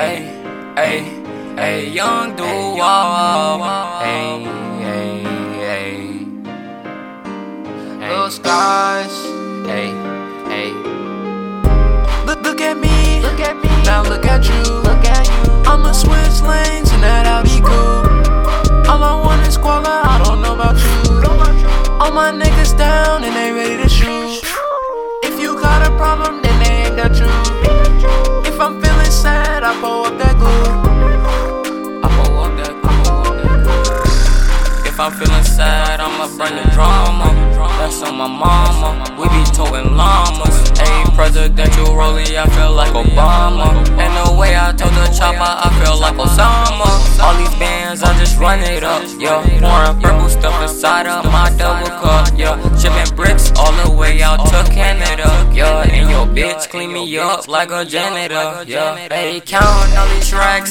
Hey, hey, hey, young dude, hey, hey, hey, Little skies. hey, hey. Look, look at me. Look at me, Now look at you. look at you. I'ma switch lanes and that I'll be cool. All I want is squalor, I don't know about you. All my niggas down and they ready to shoot. If you got a problem, I'm feeling sad, I'ma bring the drama. That's on my mama. We be towing llamas. Ayy, presidential rollie, I feel like Obama. And the way I told the chopper, I feel like Osama. All these bands, I just run it up, yeah. Pouring purple stuff inside of my double cup, yeah. Shipping bricks all the way out to Canada, yeah. And your bitch clean me up like a janitor, yeah. They counting all these racks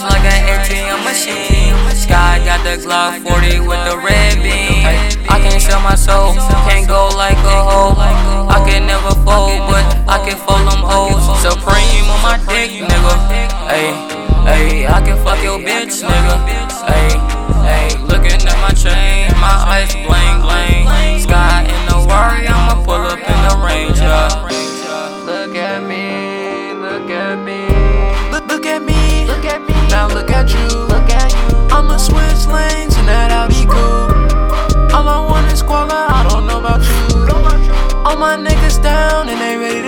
the Glock 40 with the red beam. I can't sell my soul, can't go like a hoe. I can never fold, but I can fold them hoes. Supreme on my dick, nigga. Ayy, ayy, I can fuck your bitch, nigga. Ayy, ayy, my niggas down and they ready